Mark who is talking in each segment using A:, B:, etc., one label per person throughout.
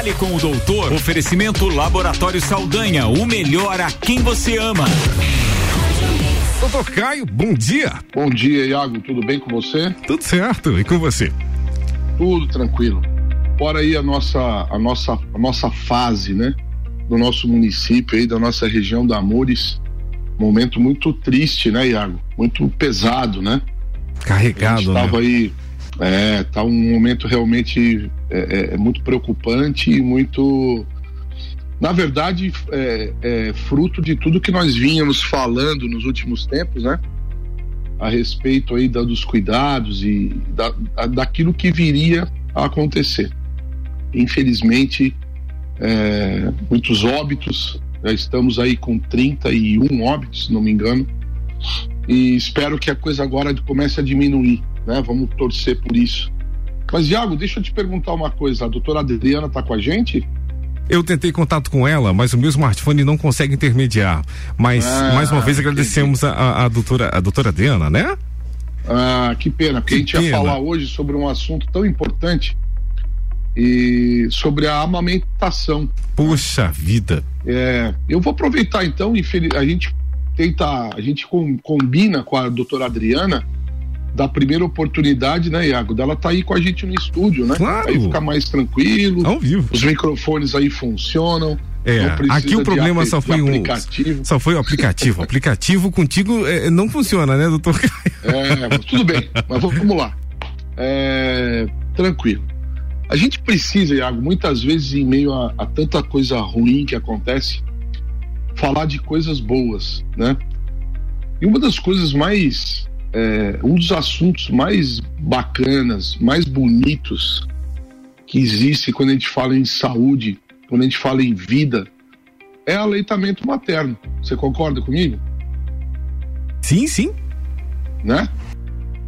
A: Fale com o doutor. Oferecimento Laboratório Saldanha, o melhor a quem você ama.
B: Doutor Caio, bom dia.
C: Bom dia, Iago. Tudo bem com você?
B: Tudo certo. E com você?
C: Tudo tranquilo. Bora aí a nossa, a nossa, a nossa fase, né? Do nosso município aí, da nossa região da Amores. Momento muito triste, né, Iago? Muito pesado, né?
B: Carregado,
C: Estava
B: né?
C: aí, é, tá um momento realmente é, é, é muito preocupante e muito na verdade, é, é, fruto de tudo que nós vínhamos falando nos últimos tempos, né? A respeito aí da, dos cuidados e da, da, daquilo que viria a acontecer. Infelizmente, é, muitos óbitos, já estamos aí com 31 óbitos, se não me engano, e espero que a coisa agora comece a diminuir, né? Vamos torcer por isso. Mas, Iago, deixa eu te perguntar uma coisa, a doutora Adriana está com a gente?
B: Eu tentei contato com ela, mas o meu smartphone não consegue intermediar. Mas, ah, mais uma vez, agradecemos a, a, doutora, a doutora Diana, né?
C: Ah, que pena, porque que a gente pena. ia falar hoje sobre um assunto tão importante e sobre a amamentação.
B: Puxa vida.
C: É, eu vou aproveitar então, a gente a gente combina com a doutora Adriana da primeira oportunidade, né, Iago? Dela tá aí com a gente no estúdio, né?
B: Claro.
C: Aí fica mais tranquilo.
B: Ao vivo.
C: Os microfones aí funcionam.
B: É, aqui o problema só foi um só foi o aplicativo. o aplicativo contigo é, não funciona, né, doutor?
C: É, tudo bem, mas vamos lá. É, tranquilo. A gente precisa, Iago, muitas vezes em meio a, a tanta coisa ruim que acontece, falar de coisas boas, né? E uma das coisas mais é, um dos assuntos mais bacanas, mais bonitos que existe quando a gente fala em saúde, quando a gente fala em vida, é aleitamento materno. Você concorda comigo?
B: Sim, sim.
C: Né?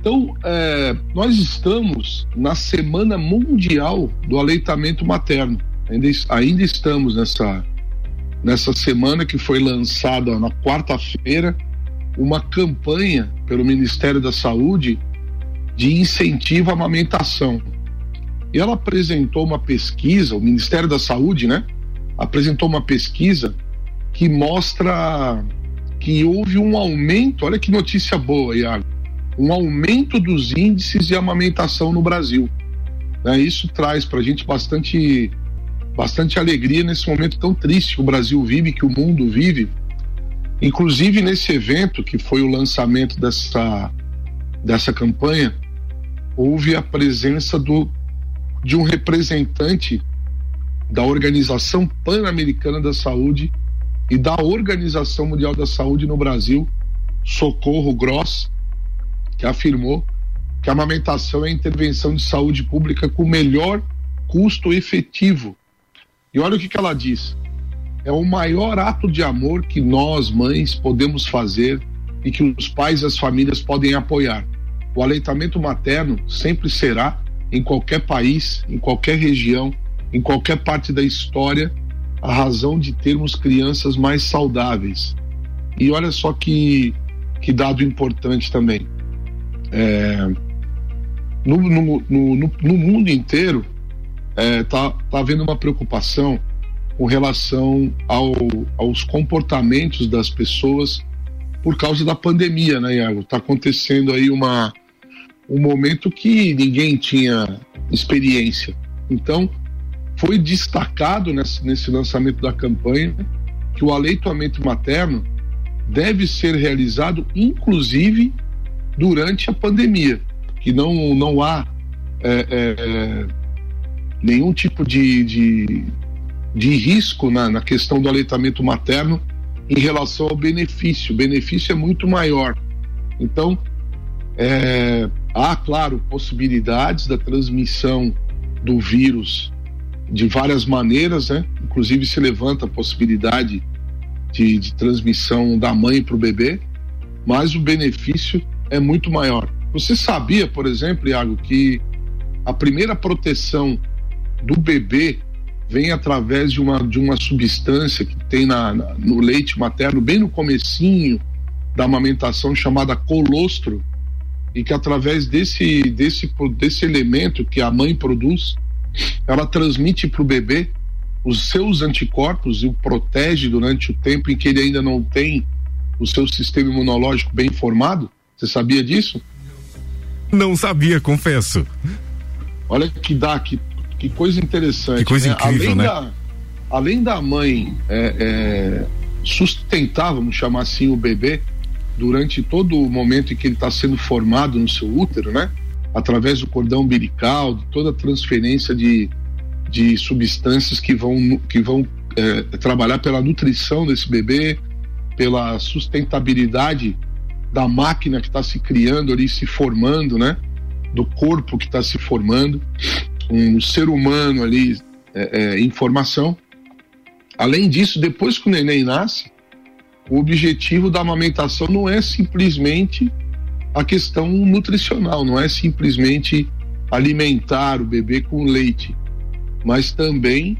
C: Então, é, nós estamos na Semana Mundial do Aleitamento Materno. Ainda, ainda estamos nessa, nessa semana que foi lançada na quarta-feira uma campanha pelo Ministério da Saúde de incentivo à amamentação. E ela apresentou uma pesquisa, o Ministério da Saúde, né? Apresentou uma pesquisa que mostra que houve um aumento, olha que notícia boa, Iago, um aumento dos índices de amamentação no Brasil. Né? Isso traz para a gente bastante, bastante alegria nesse momento tão triste que o Brasil vive, que o mundo vive, Inclusive nesse evento que foi o lançamento dessa dessa campanha, houve a presença do de um representante da Organização Pan-Americana da Saúde e da Organização Mundial da Saúde no Brasil, Socorro Gross, que afirmou que a amamentação é a intervenção de saúde pública com melhor custo efetivo. E olha o que, que ela diz: é o maior ato de amor que nós, mães, podemos fazer e que os pais e as famílias podem apoiar. O aleitamento materno sempre será, em qualquer país, em qualquer região, em qualquer parte da história, a razão de termos crianças mais saudáveis. E olha só que, que dado importante também. É, no, no, no, no, mundo inteiro está é, tá, tá havendo uma preocupação com relação ao, aos comportamentos das pessoas por causa da pandemia, né, Iago? Está acontecendo aí uma, um momento que ninguém tinha experiência. Então, foi destacado nesse, nesse lançamento da campanha que o aleitamento materno deve ser realizado, inclusive, durante a pandemia, que não, não há é, é, nenhum tipo de, de, de risco na, na questão do aleitamento materno em relação ao benefício. O benefício é muito maior. Então, é, há, claro, possibilidades da transmissão do vírus de várias maneiras, né? Inclusive se levanta a possibilidade de, de transmissão da mãe para o bebê, mas o benefício é muito maior. Você sabia, por exemplo, Iago, que a primeira proteção do bebê vem através de uma, de uma substância que tem na, na, no leite materno, bem no comecinho da amamentação, chamada colostro, e que através desse, desse, desse elemento que a mãe produz, ela transmite para o bebê os seus anticorpos e o protege durante o tempo em que ele ainda não tem o seu sistema imunológico bem formado? Você sabia disso?
B: Não sabia, confesso.
C: Olha que dá, que, que coisa interessante. Que
B: coisa né? incrível, além né?
C: Da, além da mãe é, é, sustentar, vamos chamar assim, o bebê durante todo o momento em que ele está sendo formado no seu útero, né? Através do cordão umbilical, de toda a transferência de, de substâncias que vão, que vão é, trabalhar pela nutrição desse bebê, pela sustentabilidade da máquina que está se criando ali, se formando, né? Do corpo que está se formando, um ser humano ali é, é, em formação. Além disso, depois que o neném nasce, o objetivo da amamentação não é simplesmente a questão nutricional, não é simplesmente alimentar o bebê com leite, mas também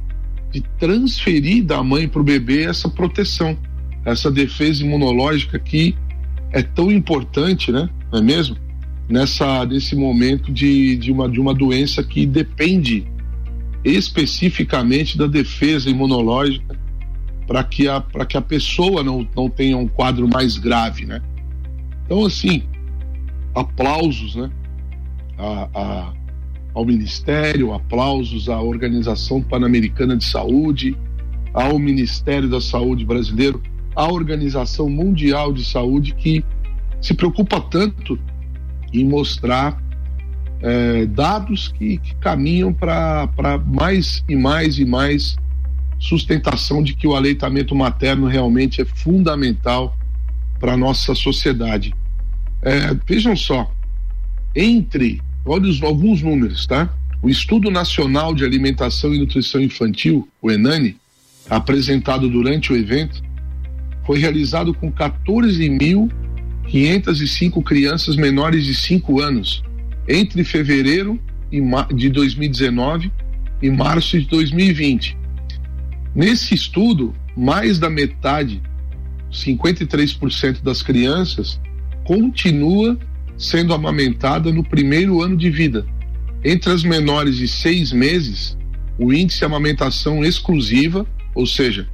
C: de transferir da mãe para o bebê essa proteção, essa defesa imunológica que é tão importante, né? Não é mesmo? Nessa, nesse momento de, de, uma, de uma doença que depende especificamente da defesa imunológica para que, a, que a pessoa não, não tenha um quadro mais grave, né? Então, assim, aplausos, né? A, a, ao Ministério, aplausos à Organização Pan-Americana de Saúde, ao Ministério da Saúde brasileiro, à Organização Mundial de Saúde, que se preocupa tanto em mostrar é, dados que, que caminham para mais e mais e mais sustentação de que o aleitamento materno realmente é fundamental para a nossa sociedade. É, vejam só, entre, olha os, alguns números, tá? O Estudo Nacional de Alimentação e Nutrição Infantil, o ENANI, apresentado durante o evento, foi realizado com 14.505 crianças menores de 5 anos entre fevereiro de 2019 e março de 2020. Nesse estudo, mais da metade, 53% das crianças, continua sendo amamentada no primeiro ano de vida. Entre as menores de seis meses, o índice de amamentação exclusiva, ou seja,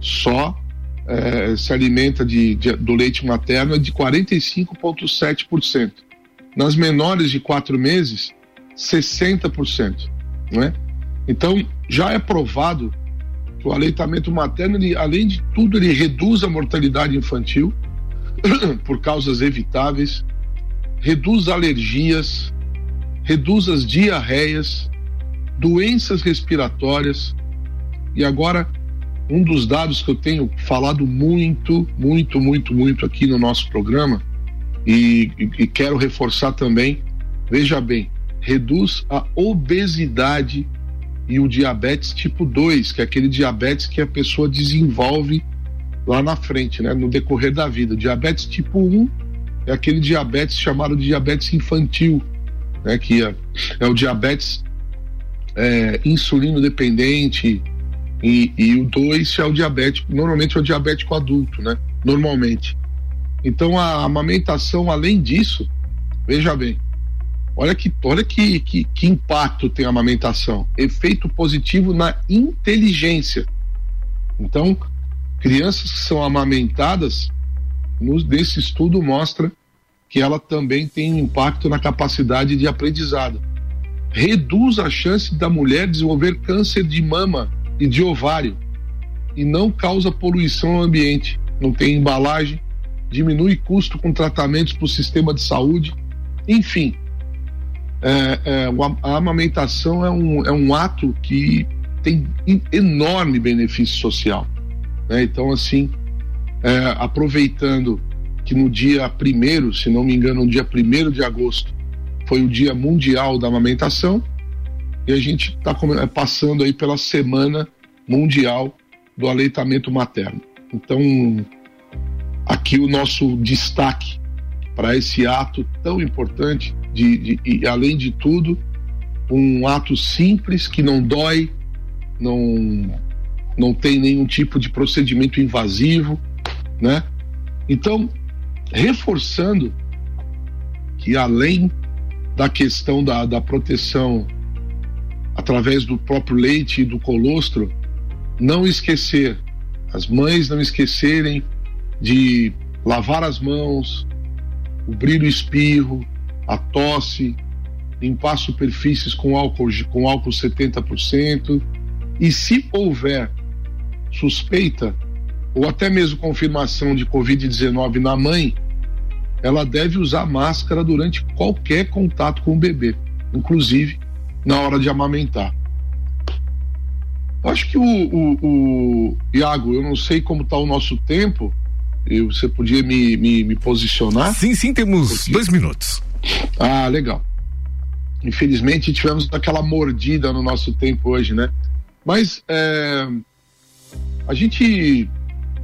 C: só é, se alimenta de, de, do leite materno, é de 45,7% nas menores de quatro meses, 60%. Né? Então, já é provado que o aleitamento materno, ele, além de tudo, ele reduz a mortalidade infantil por causas evitáveis, reduz alergias, reduz as diarreias, doenças respiratórias. E agora, um dos dados que eu tenho falado muito, muito, muito, muito aqui no nosso programa e, e, quero reforçar também, veja bem, reduz a obesidade e o diabetes tipo 2, que é aquele diabetes que a pessoa desenvolve lá na frente, né, no decorrer da vida. diabetes tipo 1 é aquele diabetes chamado diabetes infantil, né, que é, é o diabetes é, insulino dependente, e, e o 2 é o diabético, normalmente é o diabético adulto, né, normalmente. Então a amamentação, além disso, veja bem, olha que, olha que, que, que impacto tem a amamentação. Efeito positivo na inteligência. Então, crianças que são amamentadas, nesse estudo mostra que ela também tem um impacto na capacidade de aprendizado. Reduz a chance da mulher desenvolver câncer de mama e de ovário e não causa poluição ao ambiente. Não tem embalagem, diminui custo com tratamentos para o sistema de saúde, enfim. É, é, a amamentação é um, é um ato que tem enorme benefício social. Né? Então, assim, é, aproveitando que no dia primeiro, se não me engano, no dia primeiro de agosto, foi o Dia Mundial da Amamentação, e a gente está é, passando aí pela Semana Mundial do Aleitamento Materno. Então, aqui o nosso destaque para esse ato tão importante de, de, e além de tudo um ato simples que não dói, não não tem nenhum tipo de procedimento invasivo, né? Então, reforçando que além da questão da, da proteção através do próprio leite e do colostro, não esquecer, as mães não esquecerem de lavar as mãos, cobrir o espirro, a tosse, limpar superfícies com álcool, com álcool 70%. E se houver suspeita ou até mesmo confirmação de Covid-19 na mãe, ela deve usar máscara durante qualquer contato com o bebê, inclusive na hora de amamentar. Acho que o, o, o Iago, eu não sei como está o nosso tempo, eu, você podia me, me, me, posicionar?
B: Sim, sim, temos Porque... dois minutos.
C: Ah, legal. Infelizmente tivemos aquela mordida no nosso tempo hoje, né? Mas é, a gente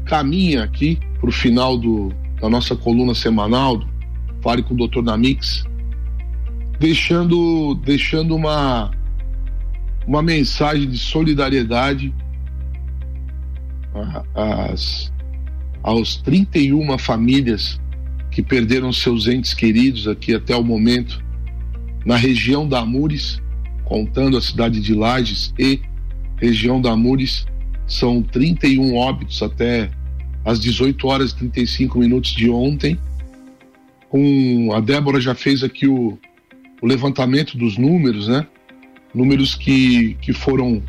C: caminha aqui para o final do, da nossa coluna semanal, do Fale com o Dr. Namix, deixando, deixando uma, uma mensagem de solidariedade às, aos 31 famílias que perderam seus entes queridos aqui até o momento, na região da Amures, contando a cidade de Lages e região da Amures, são 31 óbitos até às 18 horas e 35 minutos de ontem. Com a Débora já fez aqui o, o levantamento dos números, né? Números que, que foram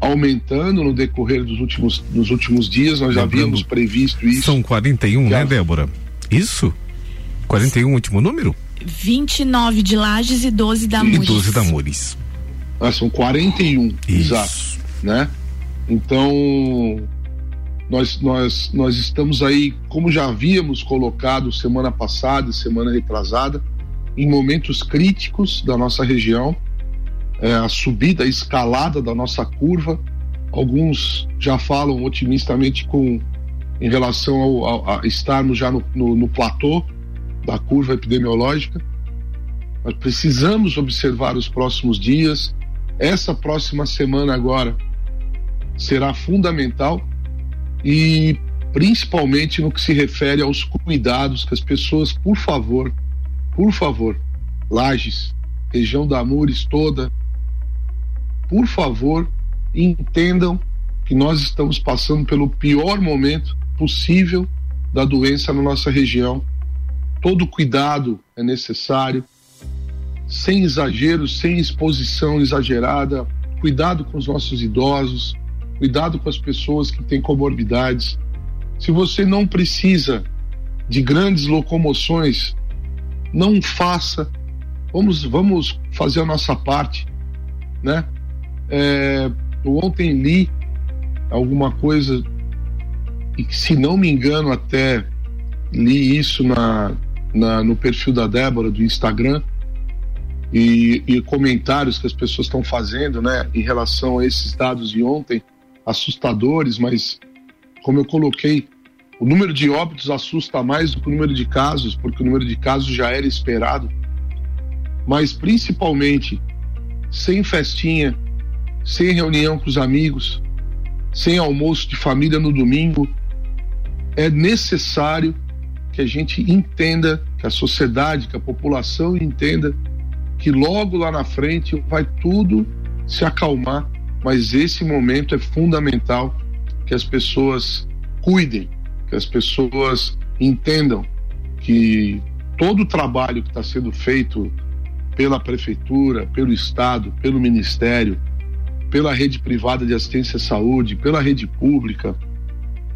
C: aumentando no decorrer dos últimos, dos últimos dias, nós já havíamos previsto isso.
B: São 41, já... né, Débora? Isso? 41 último número?
D: 29 de Lages e 12 da Mures.
B: E 12 da Mures.
C: Ah, são 41, isso. exato, né? Então, nós, nós, nós estamos aí, como já havíamos colocado semana passada e semana retrasada, em momentos críticos da nossa região, é, a subida, a escalada da nossa curva. Alguns já falam otimistamente com em relação ao, ao, a estarmos já no, no, no platô da curva epidemiológica. Nós precisamos observar os próximos dias. Essa próxima semana agora será fundamental e principalmente no que se refere aos cuidados que as pessoas, por favor, por favor, Lages, região da Amores toda, por favor, entendam que nós estamos passando pelo pior momento possível da doença na nossa região. Todo cuidado é necessário, sem exageros, sem exposição exagerada. Cuidado com os nossos idosos, cuidado com as pessoas que têm comorbidades. Se você não precisa de grandes locomoções, não faça. Vamos, vamos fazer a nossa parte, né? É, eu ontem li alguma coisa e se não me engano até li isso na, na no perfil da Débora do Instagram e, e comentários que as pessoas estão fazendo, né, em relação a esses dados de ontem assustadores, mas como eu coloquei, o número de óbitos assusta mais do que o número de casos, porque o número de casos já era esperado. Mas principalmente sem festinha, sem reunião com os amigos, sem almoço de família no domingo, é necessário que a gente entenda, que a sociedade, que a população entenda que logo lá na frente vai tudo se acalmar mas esse momento é fundamental que as pessoas cuidem, que as pessoas entendam que todo o trabalho que está sendo feito pela prefeitura, pelo estado, pelo ministério, pela rede privada de assistência à saúde, pela rede pública,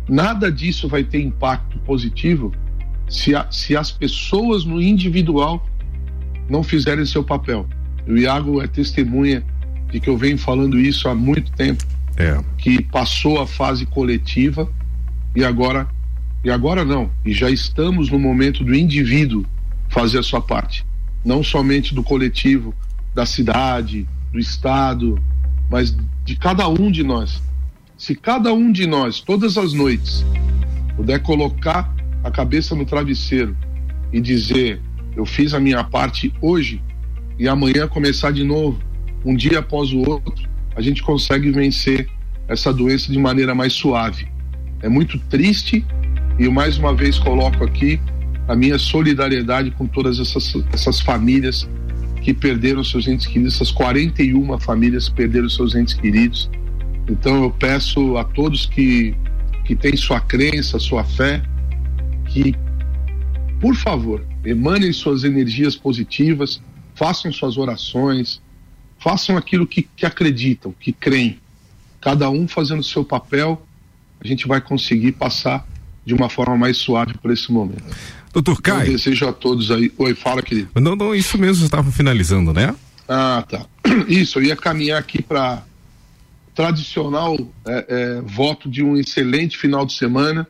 C: nada disso vai ter impacto positivo se, a, se as pessoas no individual não fizerem seu papel. O Iago é testemunha de que eu venho falando isso há muito tempo,
B: é.
C: que passou a fase coletiva e agora e agora não, e já estamos no momento do indivíduo fazer a sua parte, não somente do coletivo, da cidade, do estado, mas de cada um de nós. Se cada um de nós, todas as noites, puder colocar a cabeça no travesseiro e dizer: Eu fiz a minha parte hoje, e amanhã começar de novo, um dia após o outro, a gente consegue vencer essa doença de maneira mais suave. É muito triste e eu mais uma vez coloco aqui a minha solidariedade com todas essas, essas famílias que perderam seus entes queridos, essas 41 famílias perderam seus entes queridos. Então eu peço a todos que, que têm sua crença, sua fé, que, por favor, emanem suas energias positivas, façam suas orações, façam aquilo que, que acreditam, que creem. Cada um fazendo o seu papel, a gente vai conseguir passar de uma forma mais suave por esse momento.
B: Doutor Caio.
C: Eu desejo a todos aí. Oi, fala, querido.
B: Não, não, isso mesmo estava finalizando, né?
C: Ah, tá. Isso, eu ia caminhar aqui para tradicional é, é, voto de um excelente final de semana.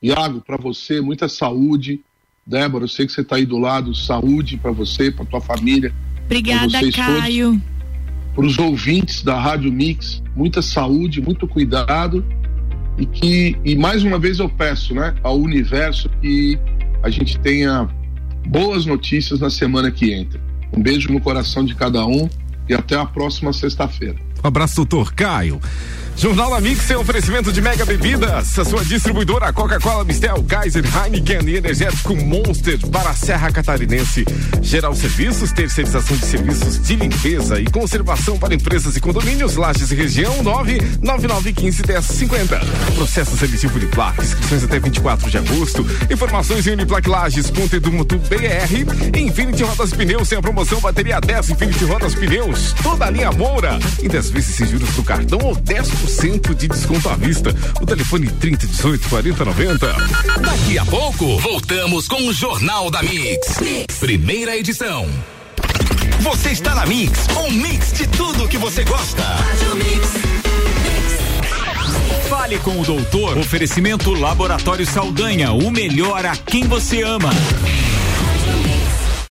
C: Iago, para você, muita saúde. Débora, eu sei que você está aí do lado. Saúde para você, para tua família.
D: Obrigada, Caio.
C: Para os ouvintes da Rádio Mix, muita saúde, muito cuidado e que e mais uma vez eu peço, né, ao universo que a gente tenha boas notícias na semana que entra. Um beijo no coração de cada um e até a próxima sexta-feira.
B: Um abraço, doutor Caio. Jornal da Mix é oferecimento de Mega Bebidas, a sua distribuidora Coca-Cola, Mistel, Kaiser, Heineken e Energético Monster para a Serra Catarinense. Geral Serviços, terceirização de serviços de limpeza e conservação para empresas e condomínios, lajes e região, 999151050. Processo seletivo Uniplac, inscrições até 24 de agosto. Informações em uniplaclages.edu.br. Infinity Rodas Pneus tem a promoção bateria 10 Infinity Rodas Pneus, toda a linha Moura. Em 10 vezes sem juros do cartão ou 10% de desconto à vista. O telefone 30 18 40 90.
A: Daqui a pouco, voltamos com o Jornal da mix. mix. Primeira edição. Você está na Mix, um mix de tudo que você gosta. Fale com o doutor. Oferecimento Laboratório Saldanha, o melhor a quem você ama.